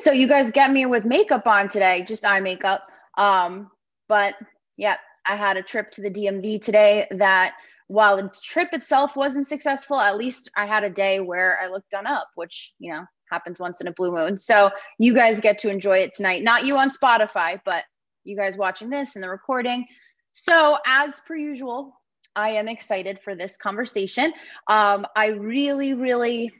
So you guys get me with makeup on today, just eye makeup. Um, but yeah, I had a trip to the DMV today that while the trip itself wasn't successful, at least I had a day where I looked done up, which, you know, happens once in a blue moon. So you guys get to enjoy it tonight. Not you on Spotify, but you guys watching this and the recording. So, as per usual, I am excited for this conversation. Um, I really, really,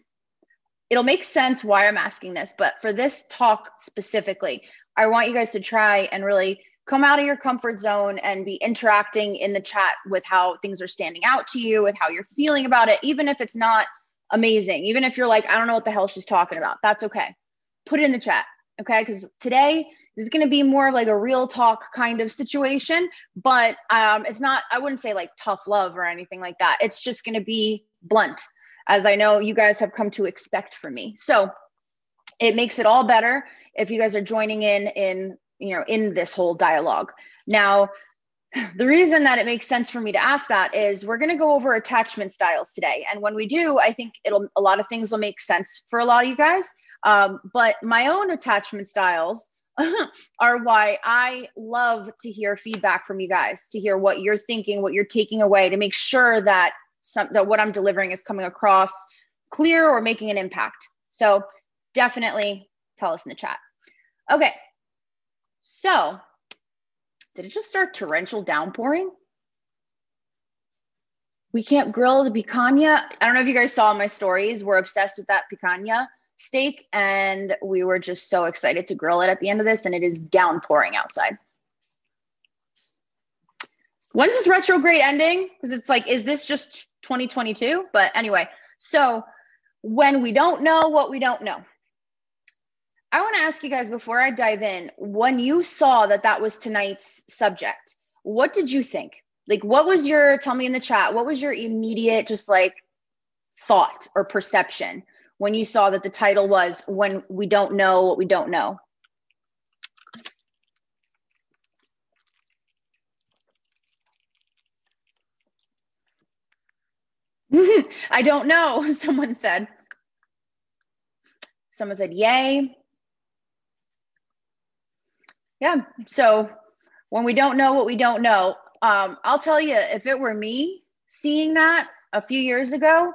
it'll make sense why I'm asking this, but for this talk specifically, I want you guys to try and really come out of your comfort zone and be interacting in the chat with how things are standing out to you, with how you're feeling about it, even if it's not amazing, even if you're like, I don't know what the hell she's talking about, that's okay. Put it in the chat, okay? Because today this is going to be more of like a real talk kind of situation, but um, it's not, I wouldn't say like tough love or anything like that. It's just going to be blunt, as I know you guys have come to expect from me. So it makes it all better if you guys are joining in in you know in this whole dialogue. Now the reason that it makes sense for me to ask that is we're going to go over attachment styles today. And when we do i think it'll a lot of things will make sense for a lot of you guys. Um, but my own attachment styles are why i love to hear feedback from you guys to hear what you're thinking what you're taking away to make sure that some that what i'm delivering is coming across clear or making an impact so definitely tell us in the chat okay so, did it just start torrential downpouring? We can't grill the picanha. I don't know if you guys saw my stories. We're obsessed with that picanha steak, and we were just so excited to grill it at the end of this, and it is downpouring outside. When's this retrograde ending? Because it's like, is this just 2022? But anyway, so when we don't know what we don't know, I want to ask you guys before I dive in when you saw that that was tonight's subject, what did you think? Like, what was your, tell me in the chat, what was your immediate just like thought or perception when you saw that the title was When We Don't Know What We Don't Know? I don't know, someone said. Someone said, Yay. Yeah. So when we don't know what we don't know, um, I'll tell you, if it were me seeing that a few years ago,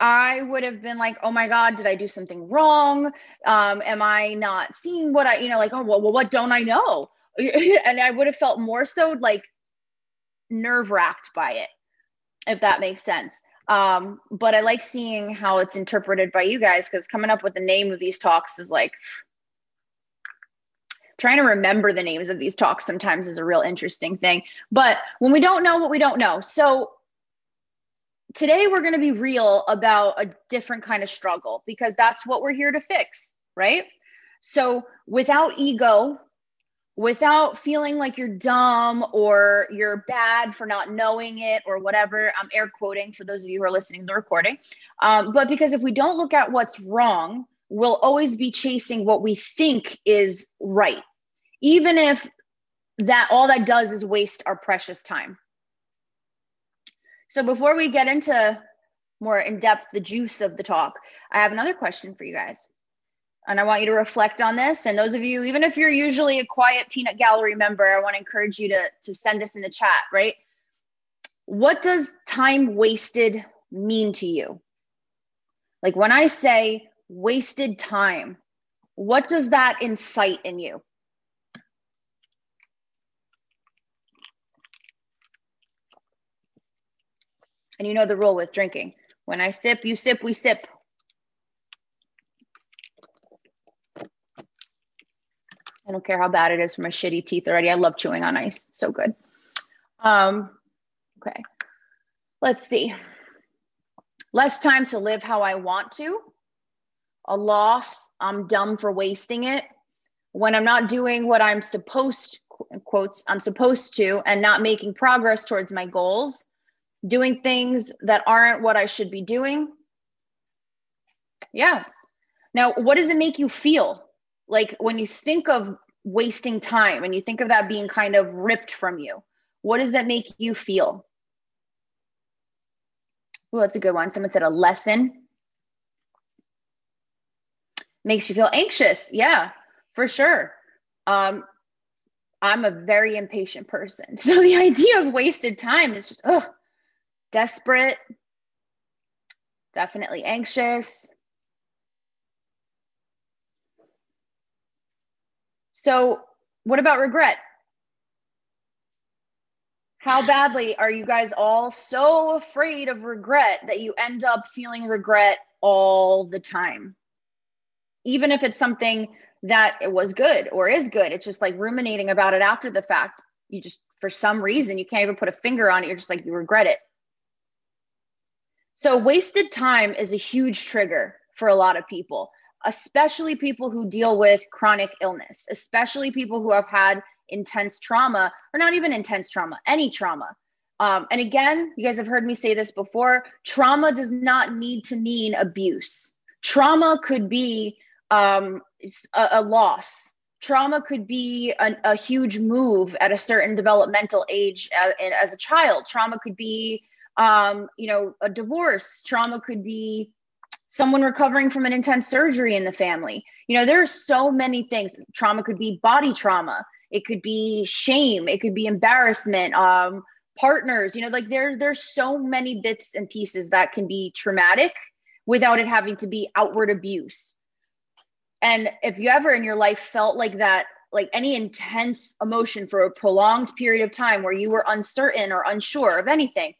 I would have been like, oh my God, did I do something wrong? Um, am I not seeing what I, you know, like, oh, well, well what don't I know? and I would have felt more so like nerve wracked by it, if that makes sense. Um, but I like seeing how it's interpreted by you guys because coming up with the name of these talks is like, trying to remember the names of these talks sometimes is a real interesting thing. But when we don't know what we don't know. So today we're going to be real about a different kind of struggle because that's what we're here to fix, right? So without ego, without feeling like you're dumb or you're bad for not knowing it or whatever, I'm air quoting for those of you who are listening to the recording. Um, but because if we don't look at what's wrong, we'll always be chasing what we think is right even if that all that does is waste our precious time. So before we get into more in depth the juice of the talk, I have another question for you guys. And I want you to reflect on this. And those of you, even if you're usually a quiet peanut gallery member, I want to encourage you to, to send this in the chat, right? What does time wasted mean to you? Like when I say wasted time, what does that incite in you? And you know the rule with drinking. When I sip, you sip, we sip. I don't care how bad it is for my shitty teeth already. I love chewing on ice. So good. Um, okay. Let's see. Less time to live how I want to. A loss. I'm dumb for wasting it. When I'm not doing what I'm supposed quotes I'm supposed to and not making progress towards my goals doing things that aren't what I should be doing. Yeah. Now, what does it make you feel? Like when you think of wasting time and you think of that being kind of ripped from you, what does that make you feel? Well, that's a good one. Someone said a lesson. makes you feel anxious. Yeah, for sure. Um, I'm a very impatient person. So the idea of wasted time is just, oh, desperate, definitely anxious. So, what about regret? How badly are you guys all so afraid of regret that you end up feeling regret all the time? Even if it's something that it was good or is good, it's just like ruminating about it after the fact. You just, for some reason, you can't even put a finger on it. You're just like, you regret it. So, wasted time is a huge trigger for a lot of people, especially people who deal with chronic illness, especially people who have had intense trauma, or not even intense trauma, any trauma. Um, and again, you guys have heard me say this before trauma does not need to mean abuse. Trauma could be um, a, a, loss. Trauma could be a, huge move at a certain developmental age as, as a child. Trauma could be um, you know, a divorce. Trauma could be someone recovering from an intense surgery in the family. You know, there are so many things. Trauma could be body trauma. It could be shame. It could be embarrassment. Um, partners. You know, like there there's so many bits and pieces that can be traumatic without it having to be outward abuse. And if you ever in your life felt like that, like any intense emotion for a prolonged period of time where you were uncertain or unsure of anything,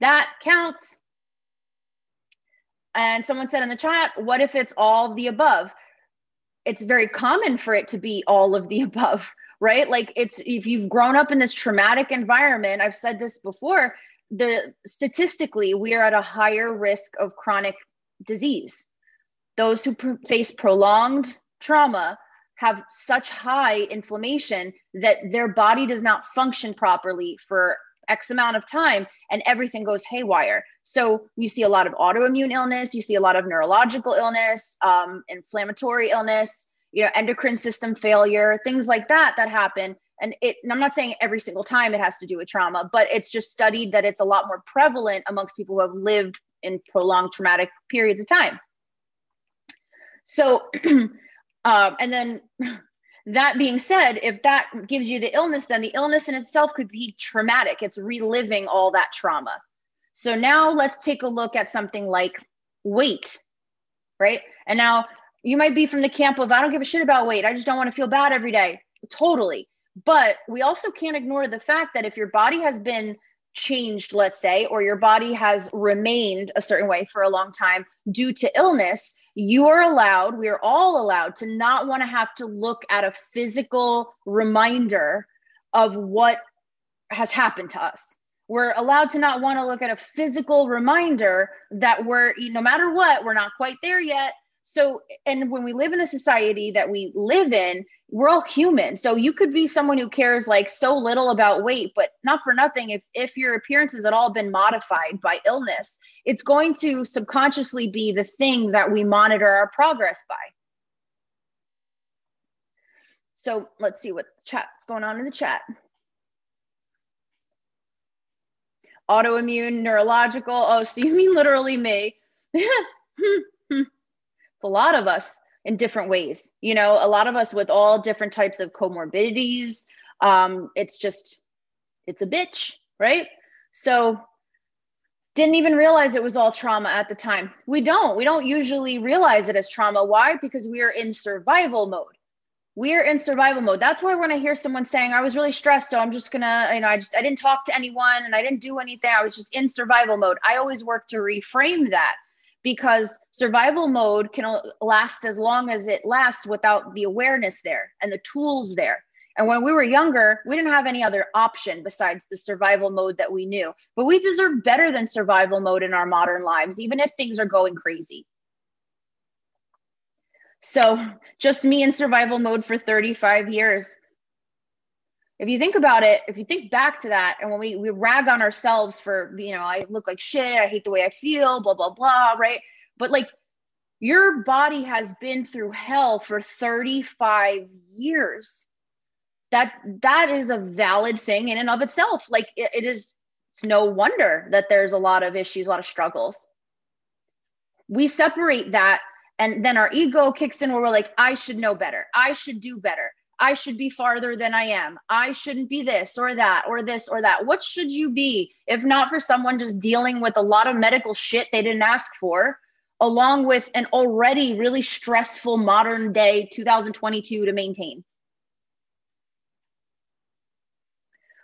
that counts. And someone said in the chat, what if it's all the above? It's very common for it to be all of the above, right? Like it's if you've grown up in this traumatic environment, I've said this before, the statistically we are at a higher risk of chronic disease. Those who pr- face prolonged trauma have such high inflammation that their body does not function properly for X amount of time and everything goes haywire. So you see a lot of autoimmune illness, you see a lot of neurological illness, um, inflammatory illness, you know, endocrine system failure, things like that that happen. And it, and I'm not saying every single time it has to do with trauma, but it's just studied that it's a lot more prevalent amongst people who have lived in prolonged traumatic periods of time. So, um, and then that being said, if that gives you the illness, then the illness in itself could be traumatic. It's reliving all that trauma. So now let's take a look at something like weight, right? And now you might be from the camp of, I don't give a shit about weight. I just don't want to feel bad every day. Totally. But we also can't ignore the fact that if your body has been changed, let's say, or your body has remained a certain way for a long time due to illness, you are allowed, we are all allowed to not want to have to look at a physical reminder of what has happened to us. We're allowed to not want to look at a physical reminder that we're, no matter what, we're not quite there yet. So, and when we live in a society that we live in, we're all human. So you could be someone who cares like so little about weight, but not for nothing. If if your appearance has at all been modified by illness, it's going to subconsciously be the thing that we monitor our progress by. So let's see what the chat's going on in the chat. Autoimmune, neurological. Oh, so you mean literally me? a lot of us in different ways. You know, a lot of us with all different types of comorbidities. Um, it's just, it's a bitch, right? So, didn't even realize it was all trauma at the time. We don't. We don't usually realize it as trauma. Why? Because we are in survival mode. We are in survival mode. That's why when I hear someone saying, I was really stressed, so I'm just gonna, you know, I just, I didn't talk to anyone and I didn't do anything. I was just in survival mode. I always work to reframe that because survival mode can last as long as it lasts without the awareness there and the tools there. And when we were younger, we didn't have any other option besides the survival mode that we knew. But we deserve better than survival mode in our modern lives, even if things are going crazy. So, just me in survival mode for 35 years if you think about it, if you think back to that, and when we, we rag on ourselves for, you know, I look like shit, I hate the way I feel, blah, blah, blah, right? But like your body has been through hell for 35 years. That that is a valid thing in and of itself. Like it, it is it's no wonder that there's a lot of issues, a lot of struggles. We separate that And then our ego kicks in where we're like, I should know better. I should do better. I should be farther than I am. I shouldn't be this or that or this or that. What should you be if not for someone just dealing with a lot of medical shit they didn't ask for, along with an already really stressful modern day 2022 to maintain?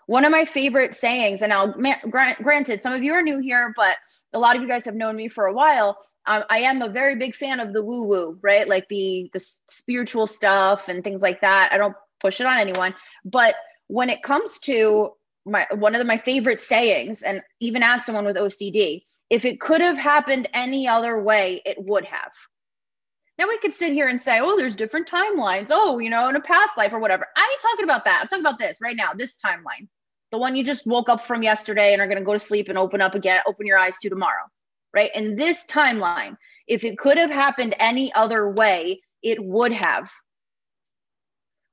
One of my favorite sayings, and I'll grant, granted, some of you are new here, but a lot of you guys have known me for a while. Um, I am a very big fan of the woo woo, right? Like the the spiritual stuff and things like that. I don't push it on anyone, but when it comes to my one of the, my favorite sayings, and even as someone with OCD, if it could have happened any other way, it would have. Now we could sit here and say, oh, there's different timelines. Oh, you know, in a past life or whatever. I ain't talking about that. I'm talking about this right now, this timeline the one you just woke up from yesterday and are going to go to sleep and open up again, open your eyes to tomorrow, right? In this timeline, if it could have happened any other way, it would have.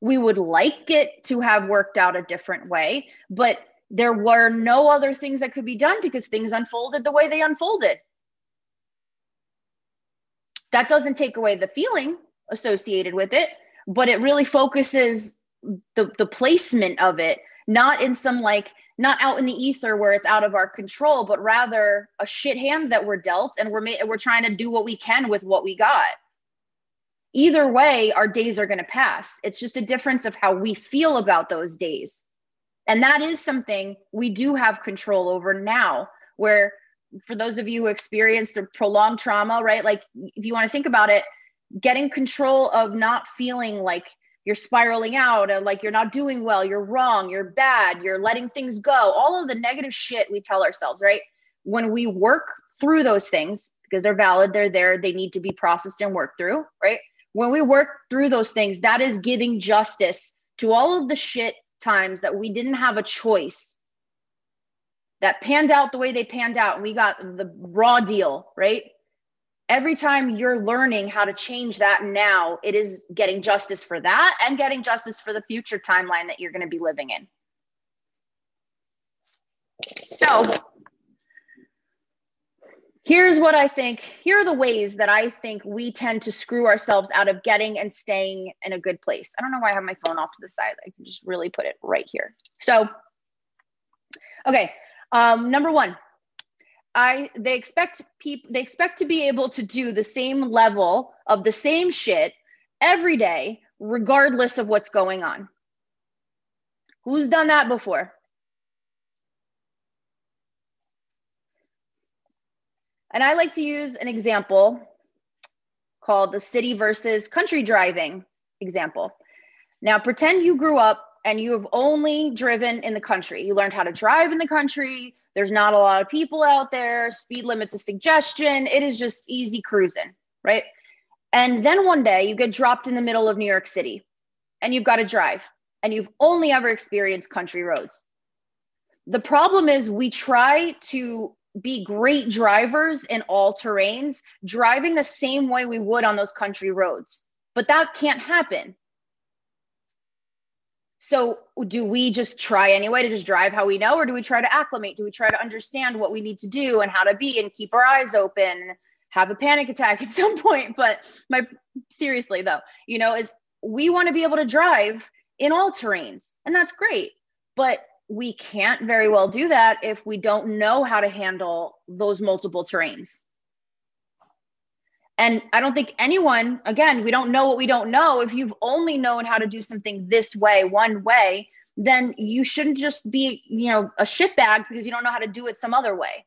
We would like it to have worked out a different way, but there were no other things that could be done because things unfolded the way they unfolded. That doesn't take away the feeling associated with it, but it really focuses the, the placement of it not in some like not out in the ether where it's out of our control, but rather a shit hand that we're dealt, and we're ma- we're trying to do what we can with what we got. Either way, our days are going to pass. It's just a difference of how we feel about those days, and that is something we do have control over now. Where for those of you who experienced a prolonged trauma, right? Like if you want to think about it, getting control of not feeling like you're spiraling out and like you're not doing well, you're wrong, you're bad, you're letting things go, all of the negative shit we tell ourselves, right? When we work through those things, because they're valid, they're there, they need to be processed and worked through, right? When we work through those things, that is giving justice to all of the shit times that we didn't have a choice that panned out the way they panned out we got the raw deal, right? Every time you're learning how to change that now, it is getting justice for that and getting justice for the future timeline that you're going to be living in. So, here's what I think. Here are the ways that I think we tend to screw ourselves out of getting and staying in a good place. I don't know why I have my phone off to the side. I can just really put it right here. So, okay. Um, number one, I they expect people they expect to be able to do the same level of the same shit every day regardless of what's going on. Who's done that before? And I like to use an example called the city versus country driving example. Now, pretend you grew up and you have only driven in the country. You learned how to drive in the country, there's not a lot of people out there. Speed limit's a suggestion. It is just easy cruising, right? And then one day you get dropped in the middle of New York City and you've got to drive and you've only ever experienced country roads. The problem is we try to be great drivers in all terrains, driving the same way we would on those country roads. But that can't happen so, do we just try anyway to just drive how we know, or do we try to acclimate? Do we try to understand what we need to do and how to be and keep our eyes open, have a panic attack at some point? But my seriously though, you know, is we want to be able to drive in all terrains, and that's great. But we can't very well do that if we don't know how to handle those multiple terrains. And I don't think anyone, again, we don't know what we don't know. If you've only known how to do something this way, one way, then you shouldn't just be, you know, a shitbag because you don't know how to do it some other way.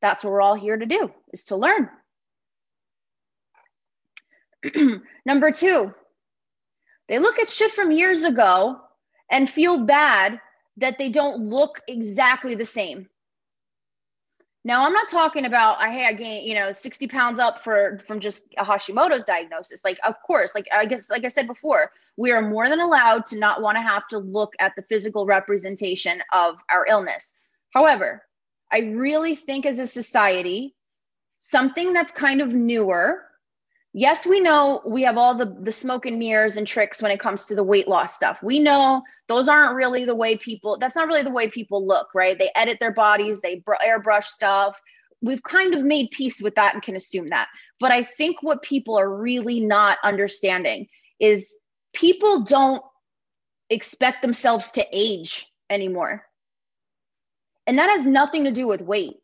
That's what we're all here to do, is to learn. Number two, they look at shit from years ago and feel bad that they don't look exactly the same. Now, I'm not talking about I hey I gained you know 60 pounds up for from just a Hashimoto's diagnosis. Like, of course, like I guess like I said before, we are more than allowed to not want to have to look at the physical representation of our illness. However, I really think as a society, something that's kind of newer yes, we know we have all the, the smoke and mirrors and tricks when it comes to the weight loss stuff. We know those aren't really the way people, that's not really the way people look, right? They edit their bodies, they airbrush stuff. we've kind of made peace with that and can assume that. But I think what people are really not understanding is people don't expect themselves to age anymore. And that has nothing to do with weight.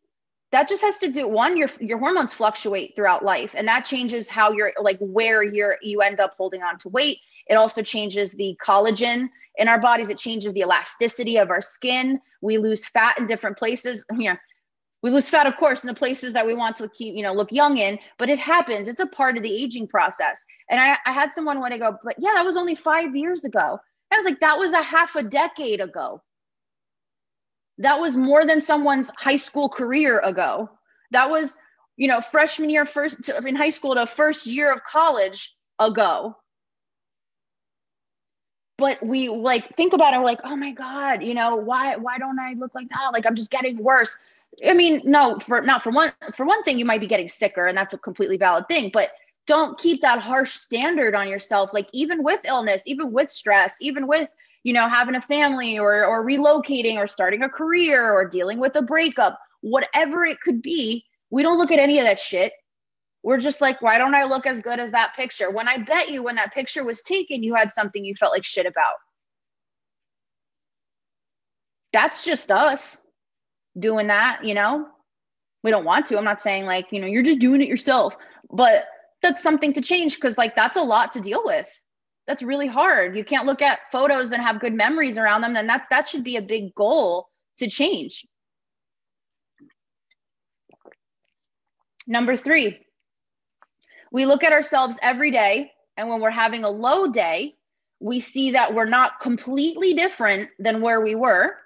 That just has to do one your your hormones fluctuate throughout life and that changes how you're like where you're you end up holding on to weight. It also changes the collagen in our bodies, it changes the elasticity of our skin. We lose fat in different places. Yeah. We lose fat, of course, in the places that we want to keep, you know, look young in, but it happens. It's a part of the aging process. And I, I had someone when I go, but yeah, that was only five years ago. I was like, that was a half a decade ago. That was more than someone's high school career ago. That was, you know, freshman year, first in high school to first year of college ago. But we like think about it like oh my god you know why why don't i look like that? Like i'm just getting worse. I mean no for not for one for one thing you might be getting sicker and that's a completely valid thing but don't keep that harsh standard on yourself. Like even with illness even with stress even with you know having a family or or relocating or starting a career or dealing with a breakup whatever it could be we don't look at any of that shit we're just like, why don't I look as good as that picture? When I bet you, when that picture was taken, you had something you felt like shit about. That's just us doing that, you know? We don't want to. I'm not saying like, you know, you're just doing it yourself, but that's something to change because like that's a lot to deal with. That's really hard. You can't look at photos and have good memories around them. Then that that should be a big goal to change. Number three, we look at ourselves every day, and when we're having a low day, we see that we're not completely different than where we were.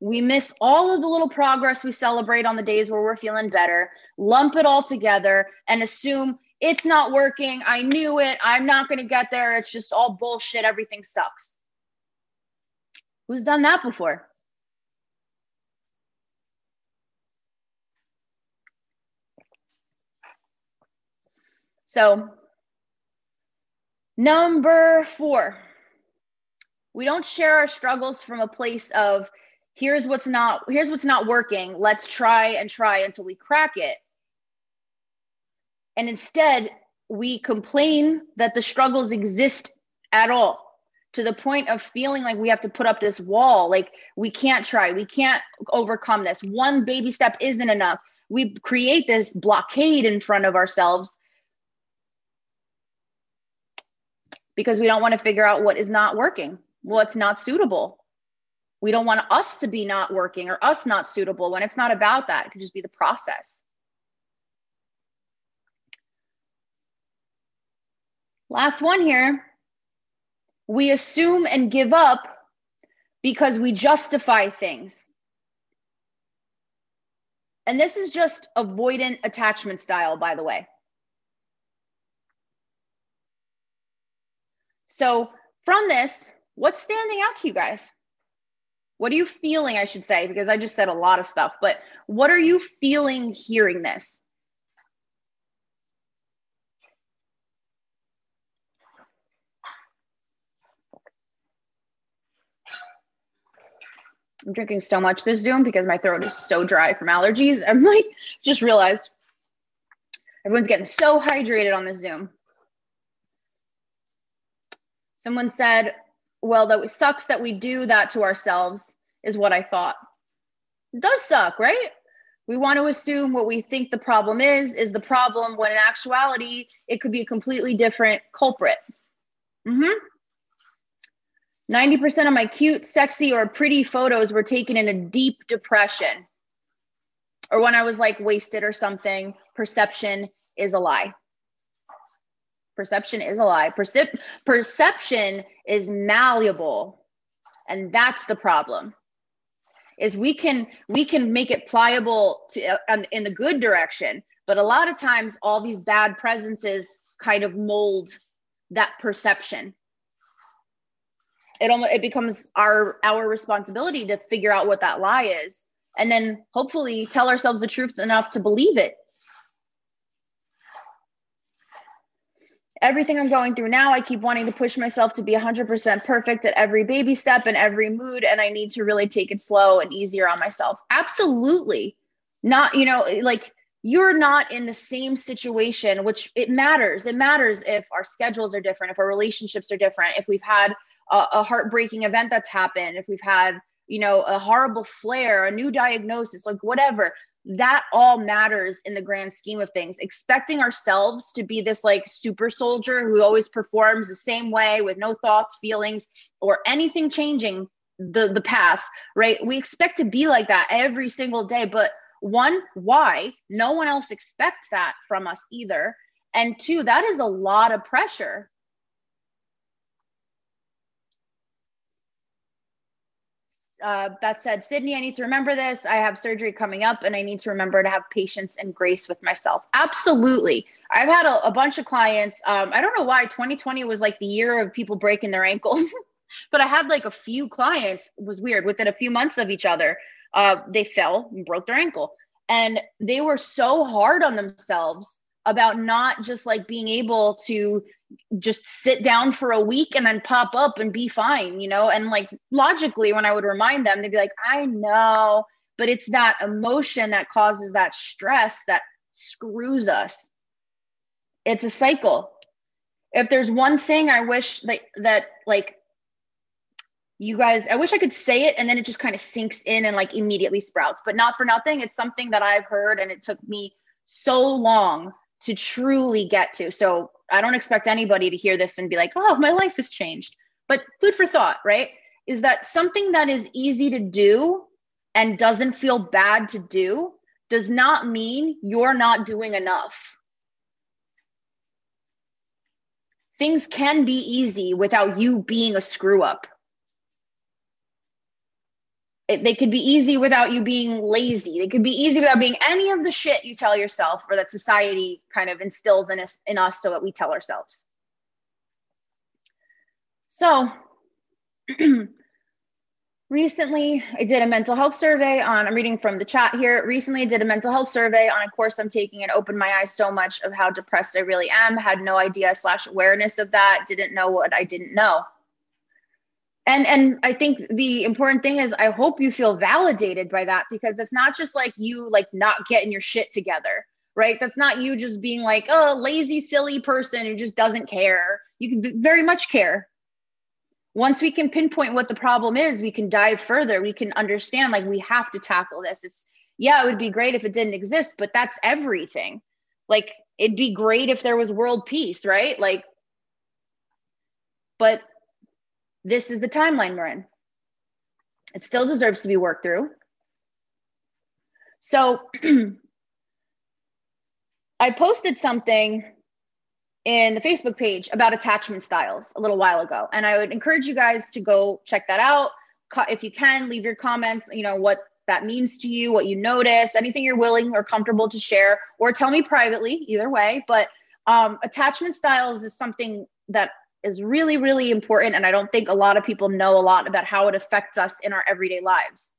We miss all of the little progress we celebrate on the days where we're feeling better, lump it all together, and assume it's not working. I knew it. I'm not going to get there. It's just all bullshit. Everything sucks. Who's done that before? So, number four, we don't share our struggles from a place of here's what's not here's what's not working. Let's try and try until we crack it. And instead, we complain that the struggles exist at all to the point of feeling like we have to put up this wall like we can't try we can't overcome this one baby step isn't enough we create this blockade in front of ourselves because we don't want to figure out what is not working, what's not suitable. We don't want us to be not working or us not suitable when it's not about that. It could just be the process. Last one here. We assume and give up because we justify things. And this is just avoidant attachment style, by the way. So, from this, what's standing out to you guys? What are you feeling, I should say, because I just said a lot of stuff, but what are you feeling hearing this? I'm drinking so much this Zoom because my throat is so dry from allergies. I'm like, just realized everyone's getting so hydrated on this Zoom. Someone said, well, that sucks that we do that to ourselves, is what I thought. It does suck, right? We want to assume what we think the problem is, is the problem, when in actuality, it could be a completely different culprit. Mm-hmm. 90% of my cute, sexy, or pretty photos were taken in a deep depression or when I was like wasted or something. Perception is a lie. Perception is a lie. Percep- perception is malleable. And that's the problem. Is we can we can make it pliable to uh, in the good direction, but a lot of times all these bad presences kind of mold that perception. It almost it becomes our our responsibility to figure out what that lie is and then hopefully tell ourselves the truth enough to believe it everything I'm going through now, I keep wanting to push myself to be 100% perfect at every baby step and every mood. And I need to really take it slow and easier on myself. Absolutely. Not, you know, like you're not in the same situation, which it matters. It matters if our schedules are different, if our relationships are different, if we've had a, a heartbreaking event that's happened, if we've had, you know, a horrible flare, a new diagnosis, like whatever that all matters in the grand scheme of things. Expecting ourselves to be this like super soldier who always performs the same way with no thoughts, feelings, or anything changing the the path, right? We expect to be like that every single day, but one, why? No one else expects that from us either. And two, that is a lot of pressure uh, Beth said, Sydney, I need to remember this. I have surgery coming up and I need to remember to have patience and grace with myself. Absolutely. I've had a, a bunch of clients. Um, I don't know why 2020 was like the year of people breaking their ankles, but I had like a few clients, it was weird, within a few months of each other, uh, they fell and broke their ankle. And they were so hard on themselves about not just like being able to just sit down for a week and then pop up and be fine, you know? And like logically, when I would remind them, they'd be like, I know, but it's that emotion that causes that stress that screws us. It's a cycle. If there's one thing I wish that, that like, you guys, I wish I could say it and then it just kind of sinks in and like immediately sprouts, but not for nothing. It's something that I've heard and it took me so long to truly get to. So I don't expect anybody to hear this and be like, oh, my life has changed. But food for thought, right? Is that something that is easy to do and doesn't feel bad to do does not mean you're not doing enough. Things can be easy without you being a screw up it, they could be easy without you being lazy. They could be easy without being any of the shit you tell yourself or that society kind of instills in us, in us so that we tell ourselves. So, recently I did a mental health survey on, I'm reading from the chat here. Recently I did a mental health survey on a course I'm taking and opened my eyes so much of how depressed I really am. Had no idea slash awareness of that. Didn't know what I didn't know and and i think the important thing is i hope you feel validated by that because it's not just like you like not getting your shit together right? That's not you just being like oh lazy silly person who just doesn't care. You can very much care. Once we can pinpoint what the problem is we can dive further. We can understand like we have to tackle this. It's yeah it would be great if it didn't exist but that's everything. Like it'd be great if there was world peace right? Like but this is the timeline we're in. It still deserves to be worked through. So I posted something in the Facebook page about attachment styles a little while ago. And I would encourage you guys to go check that out. If you can, leave your comments, you know, what that means to you, what you notice, anything you're willing or comfortable to share, or tell me privately, either way. But um, attachment styles is something that is really, really important. And I don't think a lot of people know a lot about how it affects us in our everyday lives.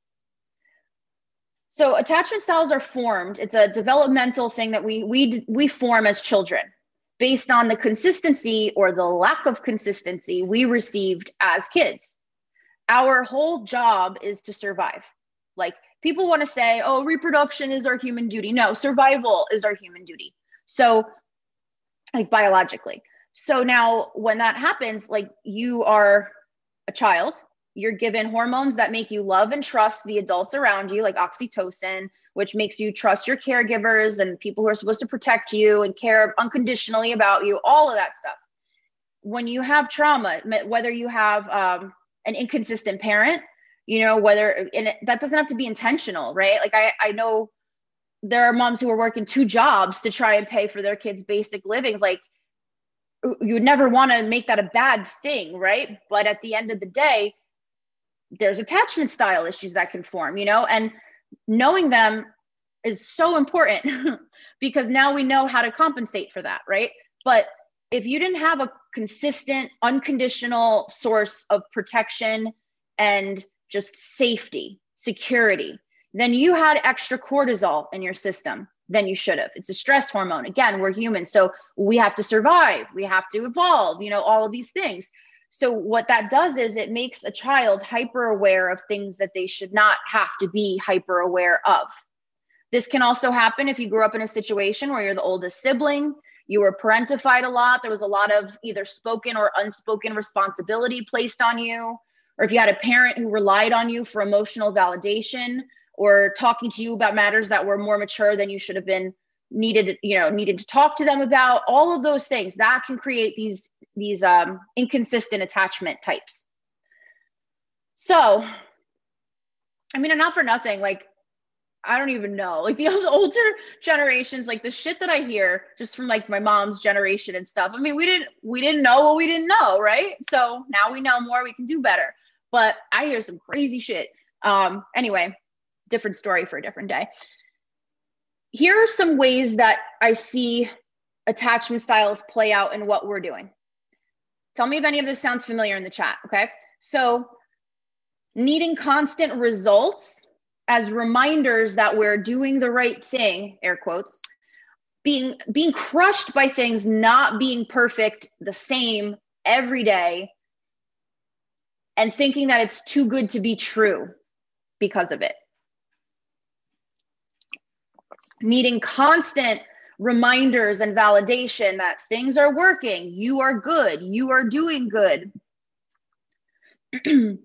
So attachment styles are formed. It's a developmental thing that we we we form as children based on the consistency or the lack of consistency we received as kids. Our whole job is to survive. Like people want to say, "Oh, reproduction is our human duty." No, survival is our human duty. So like biologically. So now when that happens, like you are a child, you're given hormones that make you love and trust the adults around you, like oxytocin, which makes you trust your caregivers and people who are supposed to protect you and care unconditionally about you, all of that stuff. When you have trauma, whether you have um, an inconsistent parent, you know, whether, and it, that doesn't have to be intentional, right? Like I, I know there are moms who are working two jobs to try and pay for their kids' basic livings. Like, you would never want to make that a bad thing, right? But at the end of the day, there's attachment style issues that can form, you know, and knowing them is so important because now we know how to compensate for that, right? But if you didn't have a consistent, unconditional source of protection and just safety, security, then you had extra cortisol in your system than you should have. It's a stress hormone. Again, we're human. So we have to survive, we have to evolve, you know, all of these things. So what that does is it makes a child hyper aware of things that they should not have to be hyper aware of. This can also happen if you grew up in a situation where you're the oldest sibling, you were parentified a lot, there was a lot of either spoken or unspoken responsibility placed on you, or if you had a parent who relied on you for emotional validation or talking to you about matters that were more mature than you should have been needed you know needed to talk to them about all of those things that can create these these um, inconsistent attachment types so i mean not for nothing like I don't even know. Like the older generations, like the shit that I hear just from like my mom's generation and stuff. I mean, we didn't we didn't know what we didn't know, right? So now we know more, we can do better. But I hear some crazy shit. Um anyway, different story for a different day. Here are some ways that I see attachment styles play out in what we're doing. Tell me if any of this sounds familiar in the chat, okay? So needing constant results as reminders that we're doing the right thing, air quotes, being being crushed by things not being perfect the same every day and thinking that it's too good to be true because of it. Needing constant reminders and validation that things are working, you are good, you are doing good.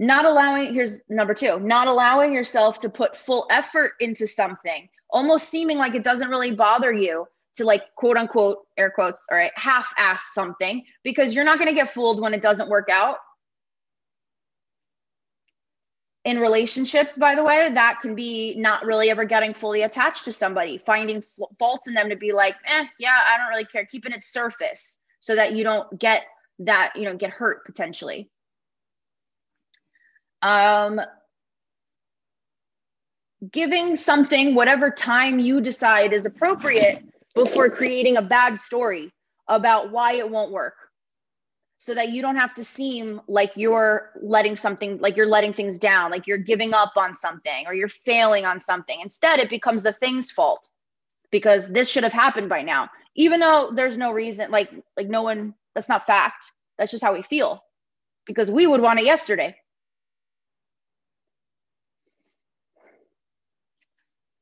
not allowing here's number two not allowing yourself to put full effort into something almost seeming like it doesn't really bother you to like quote unquote air quotes all right half ass something because you're not going to get fooled when it doesn't work out in relationships by the way that can be not really ever getting fully attached to somebody finding faults in them to be like eh yeah i don't really care keeping it surface so that you don't get that you know get hurt potentially. Um, giving something whatever time you decide is appropriate before creating a bad story about why it won't work so that you don't have to seem like you're letting something like you're letting things down like you're giving up on something or you're failing on something. Instead it becomes the thing's fault because this should have happened by now. Even though there's no reason like like no one that's not fact. That's just how we feel because we would want it yesterday.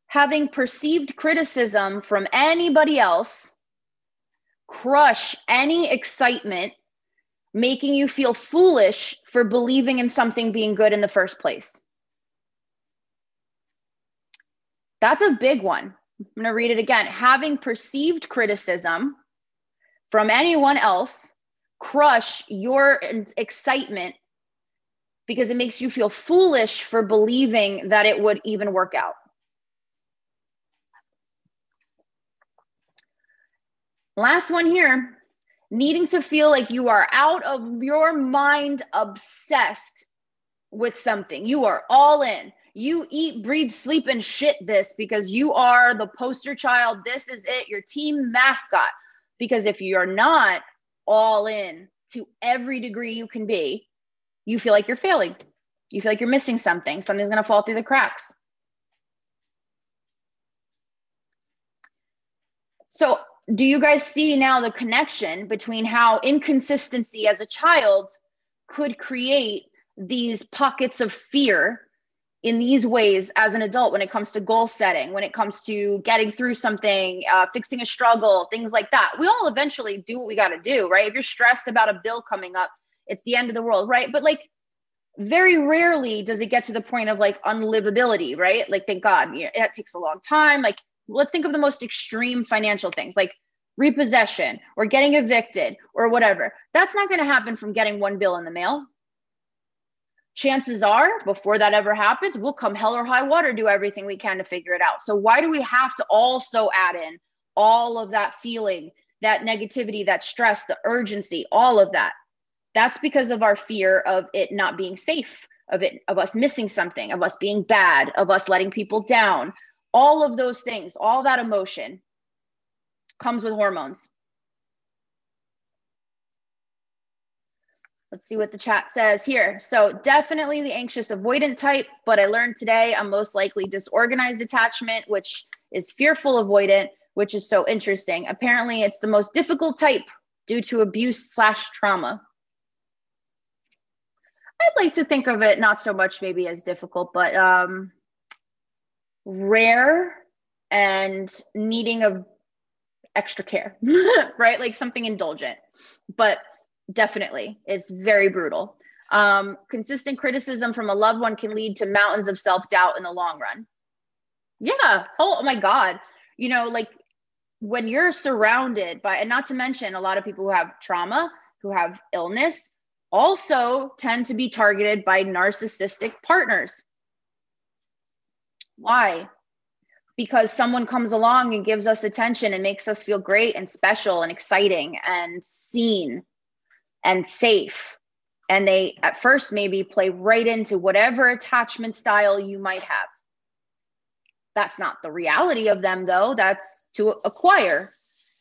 Having perceived criticism from anybody else crush any excitement, making you feel foolish for believing in something being good in the first place. That's a big one. I'm going to read it again. Having perceived criticism from anyone else crush your excitement because it makes you feel foolish for believing that it would even work out. Last one here needing to feel like you are out of your mind obsessed with something. You are all in. You eat, breathe, sleep, and shit this because you are the poster child. This is it, your team mascot. Because if you're not all in to every degree you can be, you feel like you're failing. You feel like you're missing something. Something's going to fall through the cracks. So do you guys see now the connection between how inconsistency as a child could create these pockets of fear in these ways as an adult when it comes to goal setting, when it comes to getting through something, uh, fixing a struggle, things like that? We all eventually do what we got to do, right? If you're stressed about a bill coming up, it's the end of the world, right? But like, very rarely does it get to the point of like unlivability, right? Like, thank God, it takes a long time. Like, let's think of the most extreme financial things like repossession or getting evicted or whatever. That's not going to happen from getting one bill in the mail. Chances are, before that ever happens, we'll come hell or high water, do everything we can to figure it out. So, why do we have to also add in all of that feeling, that negativity, that stress, the urgency, all of that? That's because of our fear of it not being safe, of it, of us missing something, of us being bad, of us letting people down, all of those things, all that emotion comes with hormones. Let's see what the chat says here. So definitely the anxious avoidant type, but I learned today I'm most likely disorganized attachment, which is fearful avoidant, which is so interesting. Apparently it's the most difficult type due to abuse slash trauma. I'd like to think of it not so much maybe as difficult, but um, rare and needing of extra care, right? Like something indulgent, but definitely it's very brutal. Um, consistent criticism from a loved one can lead to mountains of self doubt in the long run. Yeah. Oh, oh my God. You know, like when you're surrounded by, and not to mention a lot of people who have trauma, who have illness, also tend to be targeted by narcissistic partners. Why? Because someone comes along and gives us attention and makes us feel great and special and exciting and seen and safe. And they at first maybe play right into whatever attachment style you might have. That's not the reality of them, though. That's to acquire.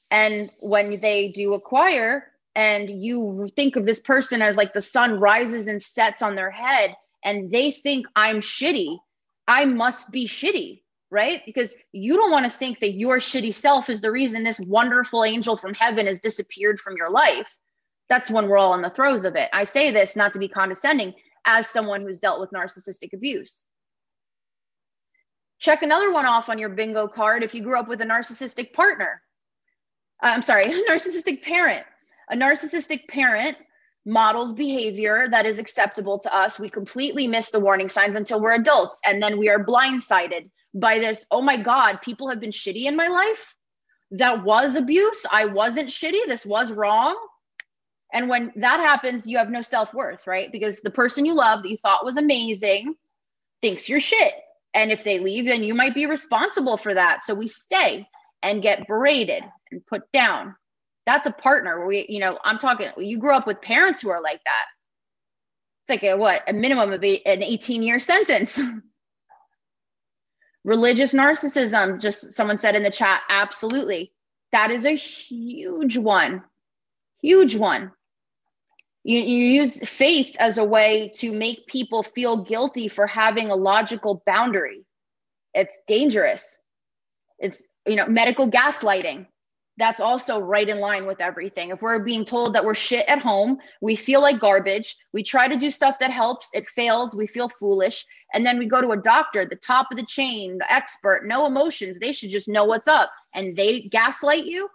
And when they do acquire, and you think of this person as like the sun rises and sets on their head, and they think I'm shitty, I must be shitty, right? Because you don't want to think that your shitty self is the reason this wonderful angel from heaven has disappeared from your life. That's when we're all in the throes of it. I say this not to be condescending as someone who's dealt with narcissistic abuse. Check another one off on your bingo card if you grew up with a narcissistic partner. Uh, I'm sorry, a narcissistic parent. A narcissistic parent models behavior that is acceptable to us. We completely miss the warning signs until we're adults. And then we are blindsided by this oh my God, people have been shitty in my life. That was abuse. I wasn't shitty. This was wrong. And when that happens, you have no self worth, right? Because the person you love that you thought was amazing thinks you're shit. And if they leave, then you might be responsible for that. So we stay and get berated and put down. That's a partner we, you know, I'm talking, you grew up with parents who are like that. It's like a what? A minimum of an 18 year sentence. Religious narcissism, just someone said in the chat, absolutely. That is a huge one. Huge one. You, you use faith as a way to make people feel guilty for having a logical boundary. It's dangerous. It's, you know, medical gaslighting. That's also right in line with everything. If we're being told that we're shit at home, we feel like garbage, we try to do stuff that helps, it fails, we feel foolish. And then we go to a doctor, the top of the chain, the expert, no emotions. They should just know what's up. And they gaslight you.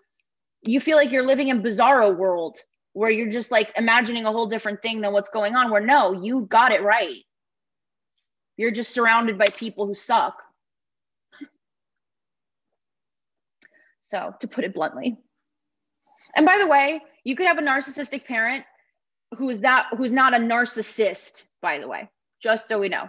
You feel like you're living in bizarro world where you're just like imagining a whole different thing than what's going on where no you got it right you're just surrounded by people who suck so to put it bluntly. And by the way you could have a narcissistic parent who's that who's not a narcissist by the way just so we know.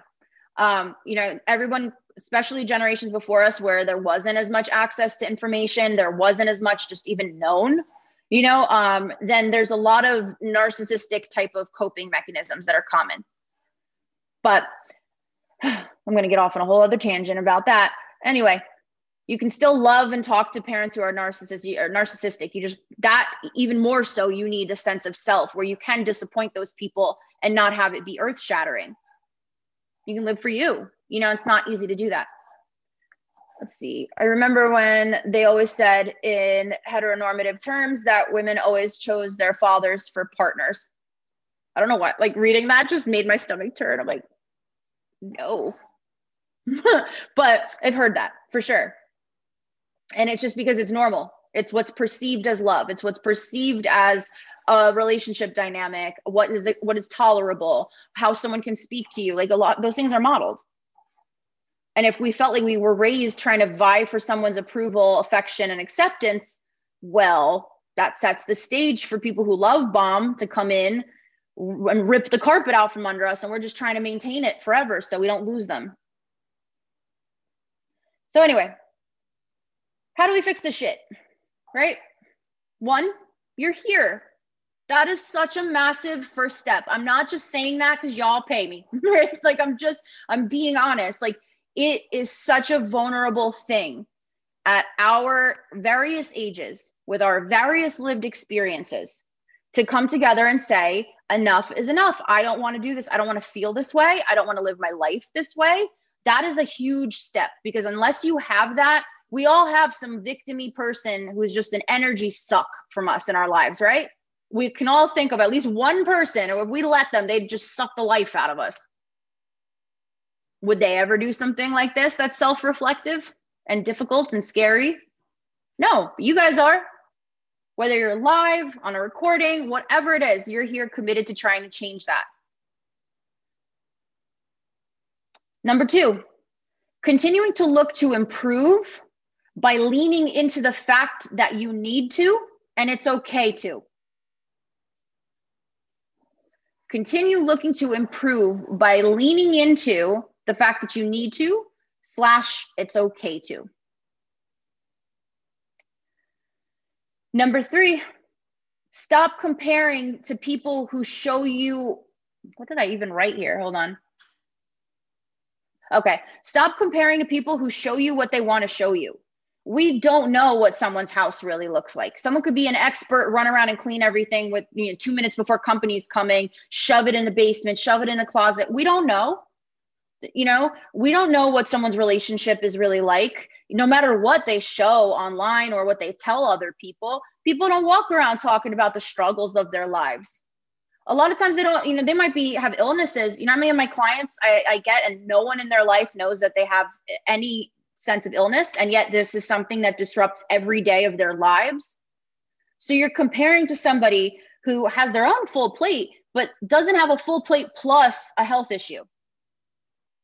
Um, you know everyone especially generations before us where there wasn't as much access to information there wasn't as much just even known you know um, then there's a lot of narcissistic type of coping mechanisms that are common. But i'm going to get off on a whole other tangent about that. Anyway you can still love and talk to parents who are narcissistic or narcissistic you just that even more so you need a sense of self where you can disappoint those people and not have it be earth shattering you can live for you you know it's not easy to do that let's see. I remember when they always said in heteronormative terms that women always chose their fathers for partners. I don't know what, like reading that just made my stomach turn. I'm like, no. but I've heard that for sure. And it's just because it's normal. It's what's perceived as love. It's what's perceived as a relationship dynamic. What is it? What is tolerable? How someone can speak to you. Like a lot, those things are modeled. And if we felt like we were raised trying to vie for someone's approval, affection, and acceptance, well, that sets the stage for people who love bomb to come in and rip the carpet out from under us. And we're just trying to maintain it forever so we don't lose them. So, anyway, how do we fix this shit? Right? One, you're here. That is such a massive first step. I'm not just saying that because y'all pay me, right? Like, I'm just, I'm being honest. Like, it is such a vulnerable thing at our various ages with our various lived experiences to come together and say, enough is enough. I don't want to do this. I don't want to feel this way. I don't want to live my life this way. That is a huge step because unless you have that, we all have some victimy person who's just an energy suck from us in our lives, right? We can all think of at least one person, or if we let them, they'd just suck the life out of us Would they ever do something like this that's self reflective and difficult and scary? No, you guys are. Whether you're live, on a recording, whatever it is, you're here committed to trying to change that. Number two, continuing to look to improve by leaning into the fact that you need to and it's okay to. Continue looking to improve by leaning into the fact that you need to slash it's okay to. Number three, stop comparing to people who show you. What did I even write here? Hold on. Okay. Stop comparing to people who show you what they want to show you. We don't know what someone's house really looks like. Someone could be an expert, run around and clean everything with you know two minutes before company's coming, shove it in the basement, shove it in a closet. We don't know. You know, we don't know what someone's relationship is really like. No matter what they show online or what they tell other people, people don't walk around talking about the struggles of their lives a lot of times they don't you know they might be have illnesses you know how many of my clients I, I get and no one in their life knows that they have any sense of illness and yet this is something that disrupts every day of their lives. So you're comparing to somebody who has their own full plate but doesn't have a full plate plus a health issue.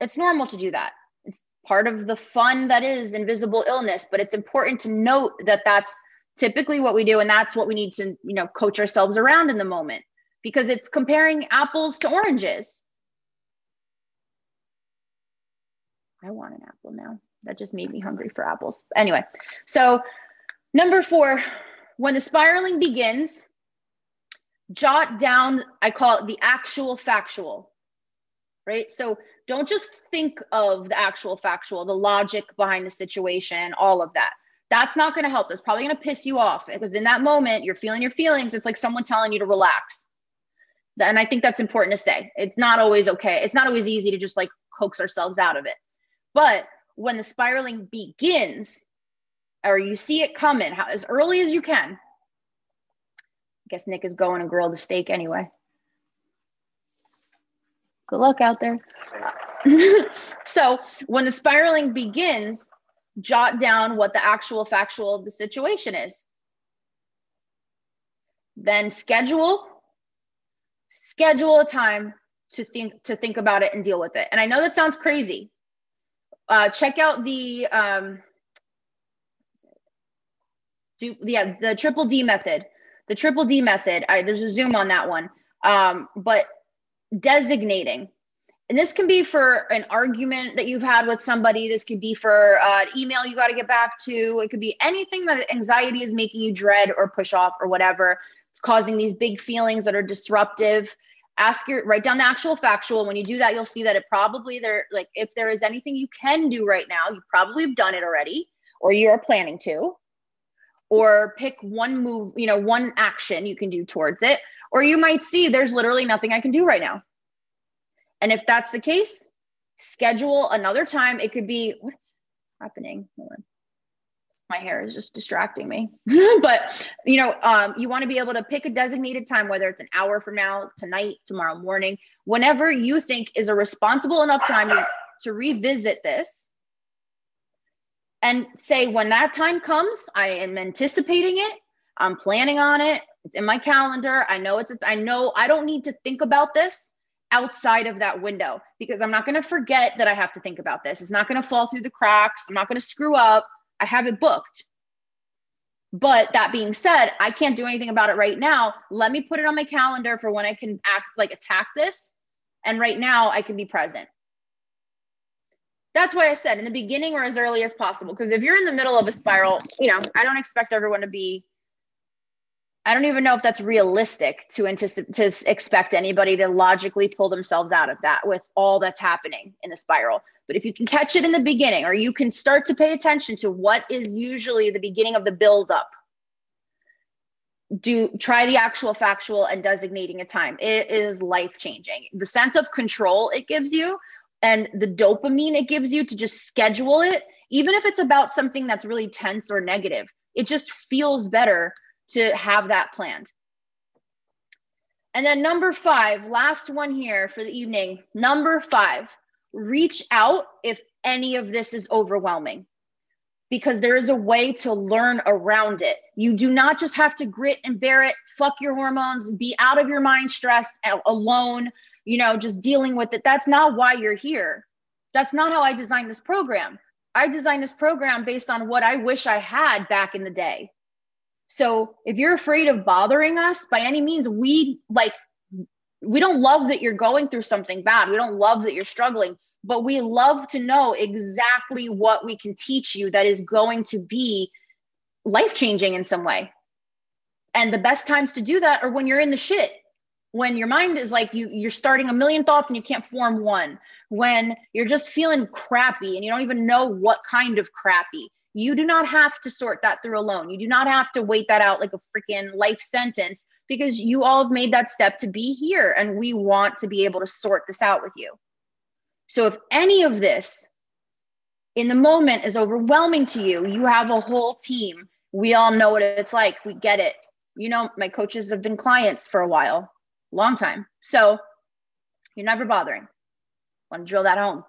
It's normal to do that. It's part of the fun that is invisible illness but it's important to note that that's typically what we do and that's what we need to you know coach ourselves around in the moment because it's comparing apples to oranges. I want an apple now that just made me hungry for apples anyway so number four when the spiraling begins jot down i call it the actual factual right so don't just think of the actual factual the logic behind the situation all of that that's not going to help. It's probably going to piss you off because in that moment, you're feeling your feelings. It's like someone telling you to relax. And I think that's important to say. It's not always okay. It's not always easy to just like coax ourselves out of it. But when the spiraling begins, or you see it coming how, as early as you can, I guess Nick is going to grill the steak anyway. Good luck out there. so when the spiraling begins, jot down what the actual factual of the situation is. Then schedule schedule a time to think to think about it and deal with it. And I know that sounds crazy. Uh, check out the um, do yeah the triple D method. The triple D method. I, there's a zoom on that one. Um, but designating and this can be for an argument that you've had with somebody this could be for uh, an email you got to get back to it could be anything that anxiety is making you dread or push off or whatever it's causing these big feelings that are disruptive ask your write down the actual factual when you do that you'll see that it probably there like if there is anything you can do right now you probably have done it already or you're planning to or pick one move you know one action you can do towards it or you might see there's literally nothing i can do right now and if that's the case, schedule another time. It could be what's happening? My hair is just distracting me. but you know, um, you want to be able to pick a designated time, whether it's an hour from now, tonight, tomorrow morning, whenever you think is a responsible enough time to, revisit this and say when that time comes i am anticipating it i'm planning on it it's in my calendar i know it's i know i don't need to think about this outside of that window because I'm not going to forget that I have to think about this. It's not going to fall through the cracks. I'm not going to screw up. I have it booked. But that being said, I can't do anything about it right now. Let me put it on my calendar for when I can act like attack this. And right now I can be present. That's why I said in the beginning or as early as possible. Because if you're in the middle of a spiral, you know, I don't expect everyone to be I don't even know if that's realistic to anticipate to expect anybody to logically pull themselves out of that with all that's happening in the spiral. But if you can catch it in the beginning, or you can start to pay attention to what is usually the beginning of the build up, do try the actual factual and designating a time. It is life changing. The sense of control it gives you and the dopamine it gives you to just schedule it, even if it's about something that's really tense or negative, it just feels better to have that planned. And then number five, last one here for the evening. Number five, reach out if any of this is overwhelming because there is a way to learn around it. You do not just have to grit and bear it, fuck your hormones, be out of your mind stressed alone, you know, just dealing with it. That's not why you're here. That's not how I designed this program. I designed this program based on what I wish I had back in the day. So if you're afraid of bothering us by any means, we like we don't love that you're going through something bad. We don't love that you're struggling, but we love to know exactly what we can teach you that is going to be life changing in some way. And the best times to do that are when you're in the shit. When your mind is like you you're starting a million thoughts and you can't form one. When you're just feeling crappy and you don't even know what kind of crappy. You do not have to sort that through alone. You do not have to wait that out like a freaking life sentence because you all have made that step to be here and we want to be able to sort this out with you. So if any of this in the moment is overwhelming to you, you have a whole team. We all know what it's like. We get it. You know, my coaches have been clients for a while, long time. So you're never bothering. Want to drill that home.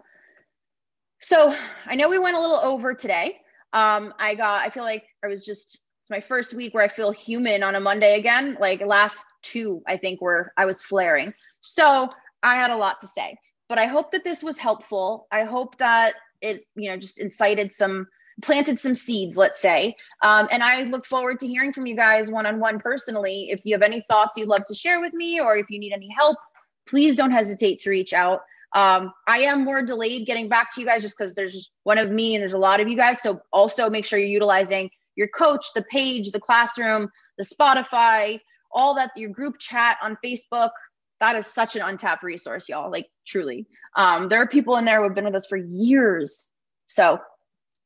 So I know we went a little over today. Um, I got, I feel like I was just, it's my first week where I feel human on a Monday again. Like last two, I think, where I was flaring. So I had a lot to say, but I hope that this was helpful. I hope that it, you know, just incited some, planted some seeds, let's say. Um, and I look forward to hearing from you guys one on one personally. If you have any thoughts you'd love to share with me, or if you need any help, please don't hesitate to reach out. Um, I am more delayed getting back to you guys just because there's one of me and there's a lot of you guys. So also make sure you're utilizing your coach, the page, the classroom, the Spotify, all that, your group chat on Facebook. That is such an untapped resource, y'all. Like truly. Um, there are people in there who have been with us for years. So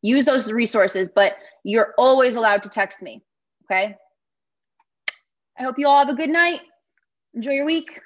use those resources, but you're always allowed to text me. Okay. I hope you all have a good night. Enjoy your week.